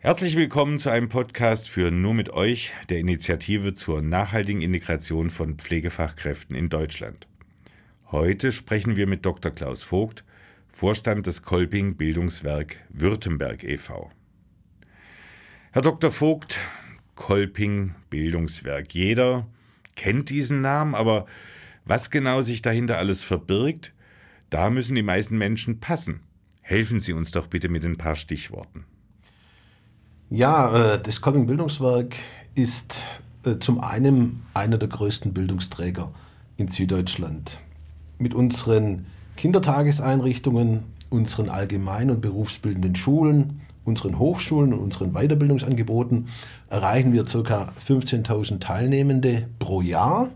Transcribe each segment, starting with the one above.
Herzlich willkommen zu einem Podcast für Nur mit euch, der Initiative zur nachhaltigen Integration von Pflegefachkräften in Deutschland. Heute sprechen wir mit Dr. Klaus Vogt, Vorstand des Kolping Bildungswerk Württemberg e.V. Herr Dr. Vogt, Kolping Bildungswerk. Jeder kennt diesen Namen, aber was genau sich dahinter alles verbirgt, da müssen die meisten Menschen passen. Helfen Sie uns doch bitte mit ein paar Stichworten. Ja, äh, das Kolping Bildungswerk ist äh, zum einen einer der größten Bildungsträger in Süddeutschland. Mit unseren Kindertageseinrichtungen, unseren allgemein- und berufsbildenden Schulen, unseren Hochschulen und unseren Weiterbildungsangeboten erreichen wir ca. 15.000 Teilnehmende pro Jahr.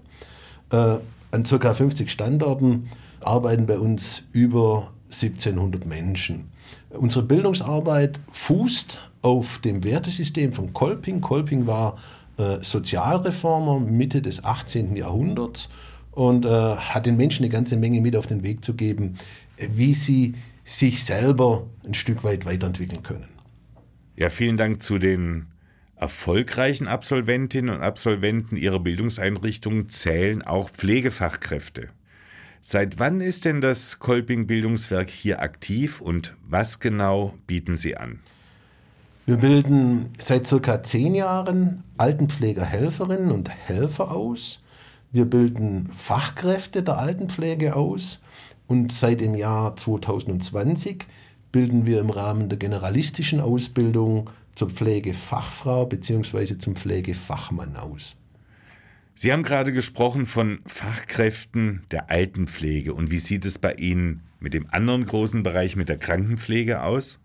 Äh, an ca. 50 Standorten arbeiten bei uns über 1700 Menschen. Unsere Bildungsarbeit fußt auf dem Wertesystem von Kolping. Kolping war äh, Sozialreformer Mitte des 18. Jahrhunderts und äh, hat den Menschen eine ganze Menge mit auf den Weg zu geben, wie sie sich selber ein Stück weit weiterentwickeln können. Ja, vielen Dank zu den erfolgreichen Absolventinnen und Absolventen Ihrer Bildungseinrichtungen zählen auch Pflegefachkräfte. Seit wann ist denn das Kolping Bildungswerk hier aktiv und was genau bieten Sie an? Wir bilden seit circa zehn Jahren Altenpflegerhelferinnen und Helfer aus. Wir bilden Fachkräfte der Altenpflege aus und seit dem Jahr 2020 bilden wir im Rahmen der generalistischen Ausbildung zur Pflegefachfrau bzw. zum Pflegefachmann aus. Sie haben gerade gesprochen von Fachkräften der Altenpflege. Und wie sieht es bei Ihnen mit dem anderen großen Bereich, mit der Krankenpflege aus?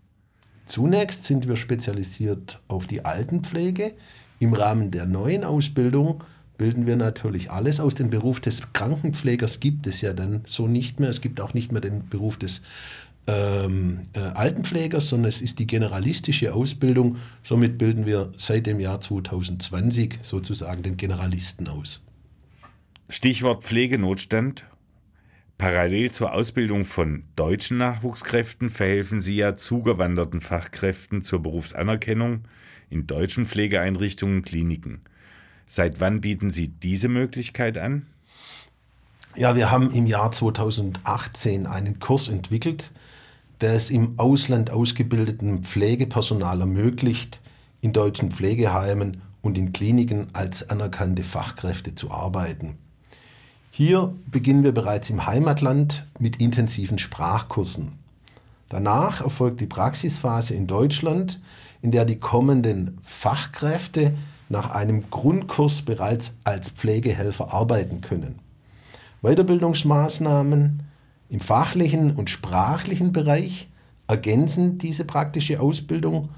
Zunächst sind wir spezialisiert auf die Altenpflege. Im Rahmen der neuen Ausbildung bilden wir natürlich alles aus. Den Beruf des Krankenpflegers gibt es ja dann so nicht mehr. Es gibt auch nicht mehr den Beruf des ähm, äh, Altenpflegers, sondern es ist die generalistische Ausbildung. Somit bilden wir seit dem Jahr 2020 sozusagen den Generalisten aus. Stichwort Pflegenotstand. Parallel zur Ausbildung von deutschen Nachwuchskräften verhelfen Sie ja zugewanderten Fachkräften zur Berufsanerkennung in deutschen Pflegeeinrichtungen und Kliniken. Seit wann bieten Sie diese Möglichkeit an? Ja, wir haben im Jahr 2018 einen Kurs entwickelt, der es im Ausland ausgebildeten Pflegepersonal ermöglicht, in deutschen Pflegeheimen und in Kliniken als anerkannte Fachkräfte zu arbeiten. Hier beginnen wir bereits im Heimatland mit intensiven Sprachkursen. Danach erfolgt die Praxisphase in Deutschland, in der die kommenden Fachkräfte nach einem Grundkurs bereits als Pflegehelfer arbeiten können. Weiterbildungsmaßnahmen im fachlichen und sprachlichen Bereich ergänzen diese praktische Ausbildung.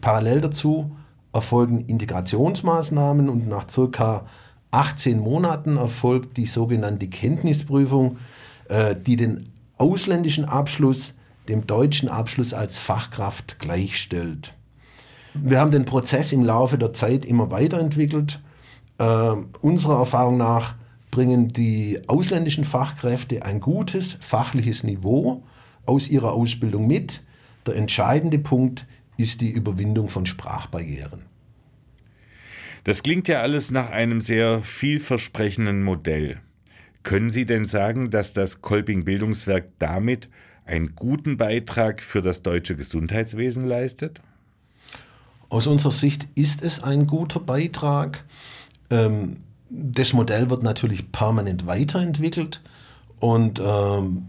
Parallel dazu erfolgen Integrationsmaßnahmen und nach circa 18 Monaten erfolgt die sogenannte Kenntnisprüfung, äh, die den ausländischen Abschluss dem deutschen Abschluss als Fachkraft gleichstellt. Wir haben den Prozess im Laufe der Zeit immer weiterentwickelt. Äh, unserer Erfahrung nach bringen die ausländischen Fachkräfte ein gutes fachliches Niveau aus ihrer Ausbildung mit. Der entscheidende Punkt ist die Überwindung von Sprachbarrieren. Das klingt ja alles nach einem sehr vielversprechenden Modell. Können Sie denn sagen, dass das Kolping Bildungswerk damit einen guten Beitrag für das deutsche Gesundheitswesen leistet? Aus unserer Sicht ist es ein guter Beitrag. Ähm, das Modell wird natürlich permanent weiterentwickelt und ähm,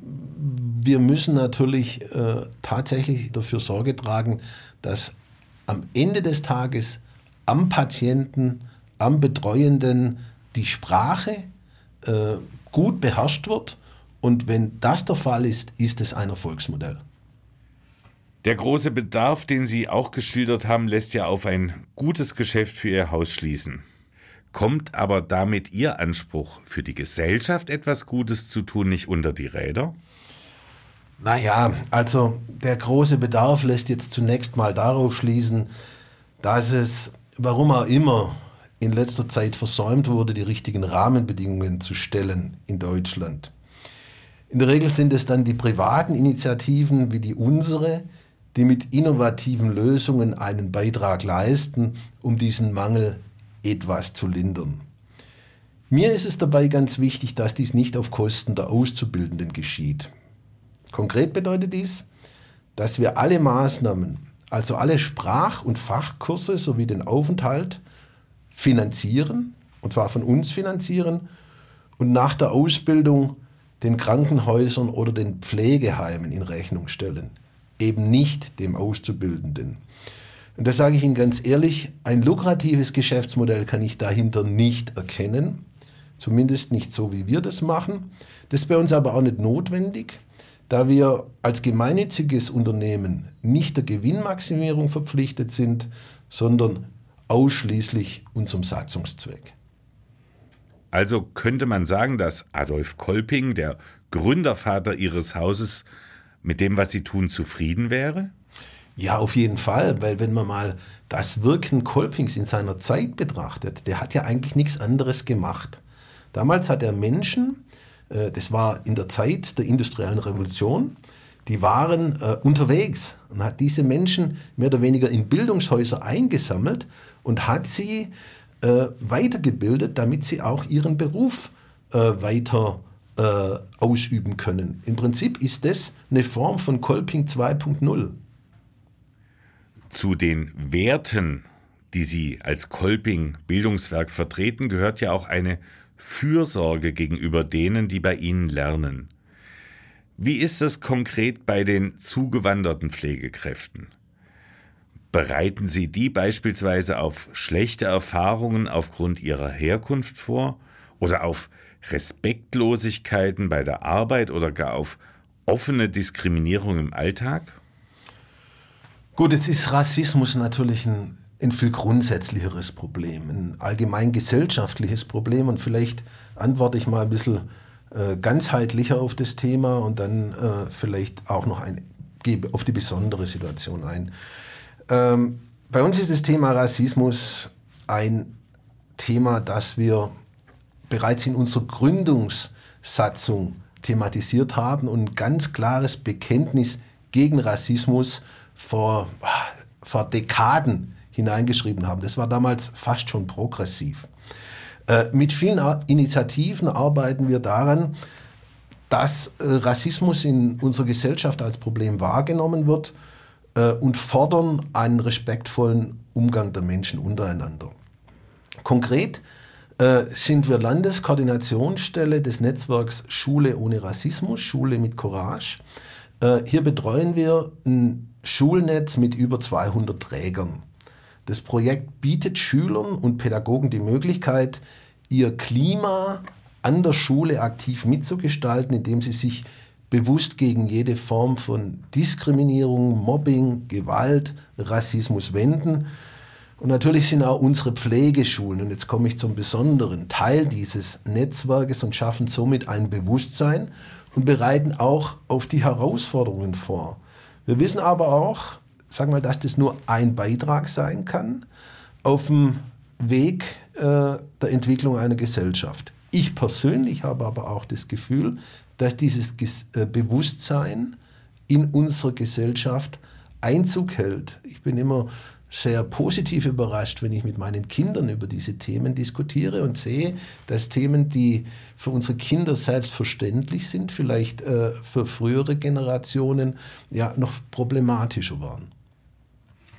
wir müssen natürlich äh, tatsächlich dafür Sorge tragen, dass am Ende des Tages am Patienten, am Betreuenden die Sprache äh, gut beherrscht wird. Und wenn das der Fall ist, ist es ein Erfolgsmodell. Der große Bedarf, den Sie auch geschildert haben, lässt ja auf ein gutes Geschäft für Ihr Haus schließen. Kommt aber damit Ihr Anspruch, für die Gesellschaft etwas Gutes zu tun, nicht unter die Räder? Naja, also der große Bedarf lässt jetzt zunächst mal darauf schließen, dass es warum auch immer in letzter Zeit versäumt wurde, die richtigen Rahmenbedingungen zu stellen in Deutschland. In der Regel sind es dann die privaten Initiativen wie die unsere, die mit innovativen Lösungen einen Beitrag leisten, um diesen Mangel etwas zu lindern. Mir ist es dabei ganz wichtig, dass dies nicht auf Kosten der Auszubildenden geschieht. Konkret bedeutet dies, dass wir alle Maßnahmen, also alle Sprach- und Fachkurse sowie den Aufenthalt finanzieren, und zwar von uns finanzieren, und nach der Ausbildung den Krankenhäusern oder den Pflegeheimen in Rechnung stellen, eben nicht dem Auszubildenden. Und da sage ich Ihnen ganz ehrlich, ein lukratives Geschäftsmodell kann ich dahinter nicht erkennen, zumindest nicht so, wie wir das machen. Das ist bei uns aber auch nicht notwendig, da wir als gemeinnütziges Unternehmen nicht der Gewinnmaximierung verpflichtet sind, sondern ausschließlich unserem Satzungszweck. Also könnte man sagen, dass Adolf Kolping, der Gründervater Ihres Hauses, mit dem, was Sie tun, zufrieden wäre? Ja, auf jeden Fall, weil wenn man mal das Wirken Kolpings in seiner Zeit betrachtet, der hat ja eigentlich nichts anderes gemacht. Damals hat er Menschen, das war in der Zeit der industriellen Revolution, die waren äh, unterwegs und hat diese Menschen mehr oder weniger in Bildungshäuser eingesammelt und hat sie äh, weitergebildet, damit sie auch ihren Beruf äh, weiter äh, ausüben können. Im Prinzip ist das eine Form von Kolping 2.0. Zu den Werten, die Sie als Kolping Bildungswerk vertreten, gehört ja auch eine Fürsorge gegenüber denen, die bei Ihnen lernen. Wie ist es konkret bei den zugewanderten Pflegekräften? Bereiten Sie die beispielsweise auf schlechte Erfahrungen aufgrund ihrer Herkunft vor oder auf Respektlosigkeiten bei der Arbeit oder gar auf offene Diskriminierung im Alltag? Gut, jetzt ist Rassismus natürlich ein, ein viel grundsätzlicheres Problem, ein allgemein gesellschaftliches Problem und vielleicht antworte ich mal ein bisschen äh, ganzheitlicher auf das Thema und dann äh, vielleicht auch noch ein, gebe auf die besondere Situation ein. Ähm, bei uns ist das Thema Rassismus ein Thema, das wir bereits in unserer Gründungssatzung thematisiert haben und ein ganz klares Bekenntnis gegen Rassismus vor, vor Dekaden hineingeschrieben haben. Das war damals fast schon progressiv. Äh, mit vielen Initiativen arbeiten wir daran, dass äh, Rassismus in unserer Gesellschaft als Problem wahrgenommen wird äh, und fordern einen respektvollen Umgang der Menschen untereinander. Konkret sind wir Landeskoordinationsstelle des Netzwerks Schule ohne Rassismus, Schule mit Courage. Hier betreuen wir ein Schulnetz mit über 200 Trägern. Das Projekt bietet Schülern und Pädagogen die Möglichkeit, ihr Klima an der Schule aktiv mitzugestalten, indem sie sich bewusst gegen jede Form von Diskriminierung, Mobbing, Gewalt, Rassismus wenden. Und natürlich sind auch unsere Pflegeschulen, und jetzt komme ich zum besonderen Teil dieses Netzwerkes und schaffen somit ein Bewusstsein und bereiten auch auf die Herausforderungen vor. Wir wissen aber auch, sagen wir, dass das nur ein Beitrag sein kann auf dem Weg äh, der Entwicklung einer Gesellschaft. Ich persönlich habe aber auch das Gefühl, dass dieses äh, Bewusstsein in unserer Gesellschaft Einzug hält. Ich bin immer sehr positiv überrascht, wenn ich mit meinen Kindern über diese Themen diskutiere und sehe, dass Themen, die für unsere Kinder selbstverständlich sind, vielleicht äh, für frühere Generationen ja noch problematischer waren.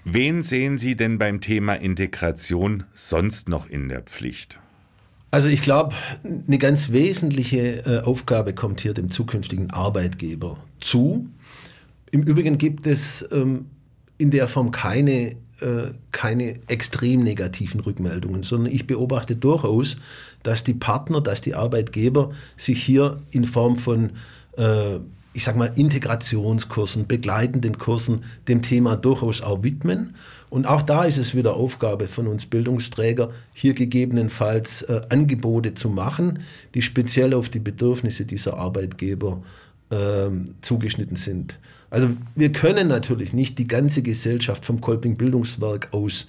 Wen sehen Sie denn beim Thema Integration sonst noch in der Pflicht? Also ich glaube, eine ganz wesentliche äh, Aufgabe kommt hier dem zukünftigen Arbeitgeber zu. Im Übrigen gibt es ähm, in der Form keine, äh, keine extrem negativen Rückmeldungen, sondern ich beobachte durchaus, dass die Partner, dass die Arbeitgeber sich hier in Form von äh, ich sag mal, Integrationskursen, begleitenden Kursen dem Thema durchaus auch widmen. Und auch da ist es wieder Aufgabe von uns Bildungsträger, hier gegebenenfalls äh, Angebote zu machen, die speziell auf die Bedürfnisse dieser Arbeitgeber ähm, zugeschnitten sind. Also wir können natürlich nicht die ganze Gesellschaft vom Kolping Bildungswerk aus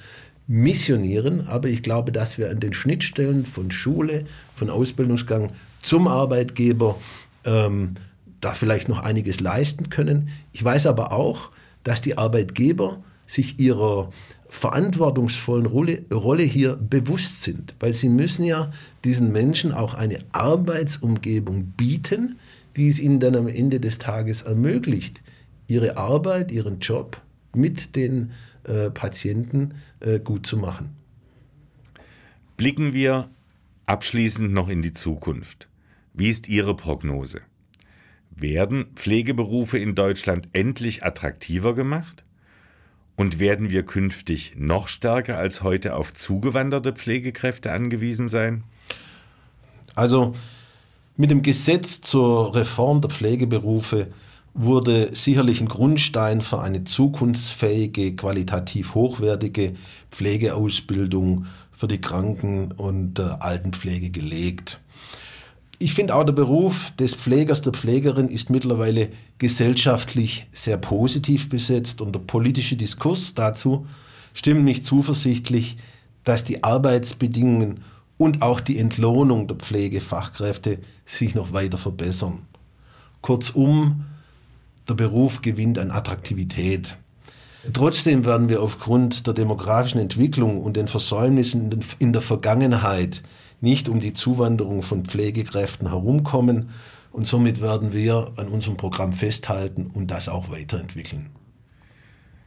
missionieren, aber ich glaube, dass wir an den Schnittstellen von Schule, von Ausbildungsgang zum Arbeitgeber ähm, da vielleicht noch einiges leisten können. Ich weiß aber auch, dass die Arbeitgeber sich ihrer verantwortungsvollen Rolle, Rolle hier bewusst sind, weil sie müssen ja diesen Menschen auch eine Arbeitsumgebung bieten, die es ihnen dann am Ende des Tages ermöglicht, ihre Arbeit, ihren Job mit den äh, Patienten äh, gut zu machen. Blicken wir abschließend noch in die Zukunft. Wie ist Ihre Prognose? Werden Pflegeberufe in Deutschland endlich attraktiver gemacht? Und werden wir künftig noch stärker als heute auf zugewanderte Pflegekräfte angewiesen sein? Also mit dem Gesetz zur Reform der Pflegeberufe wurde sicherlich ein Grundstein für eine zukunftsfähige, qualitativ hochwertige Pflegeausbildung für die Kranken- und äh, Altenpflege gelegt. Ich finde auch der Beruf des Pflegers, der Pflegerin ist mittlerweile gesellschaftlich sehr positiv besetzt und der politische Diskurs dazu stimmt mich zuversichtlich, dass die Arbeitsbedingungen und auch die Entlohnung der Pflegefachkräfte sich noch weiter verbessern. Kurzum, der Beruf gewinnt an Attraktivität. Trotzdem werden wir aufgrund der demografischen Entwicklung und den Versäumnissen in der Vergangenheit nicht um die Zuwanderung von Pflegekräften herumkommen. Und somit werden wir an unserem Programm festhalten und das auch weiterentwickeln.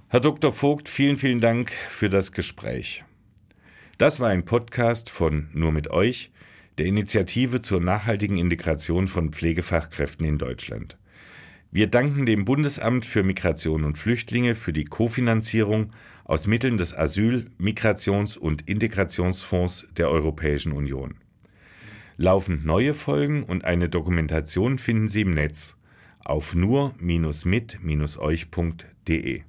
Herr Dr. Vogt, vielen, vielen Dank für das Gespräch. Das war ein Podcast von Nur mit euch, der Initiative zur nachhaltigen Integration von Pflegefachkräften in Deutschland. Wir danken dem Bundesamt für Migration und Flüchtlinge für die Kofinanzierung aus Mitteln des Asyl-, Migrations- und Integrationsfonds der Europäischen Union. Laufend neue Folgen und eine Dokumentation finden Sie im Netz auf nur-mit-euch.de.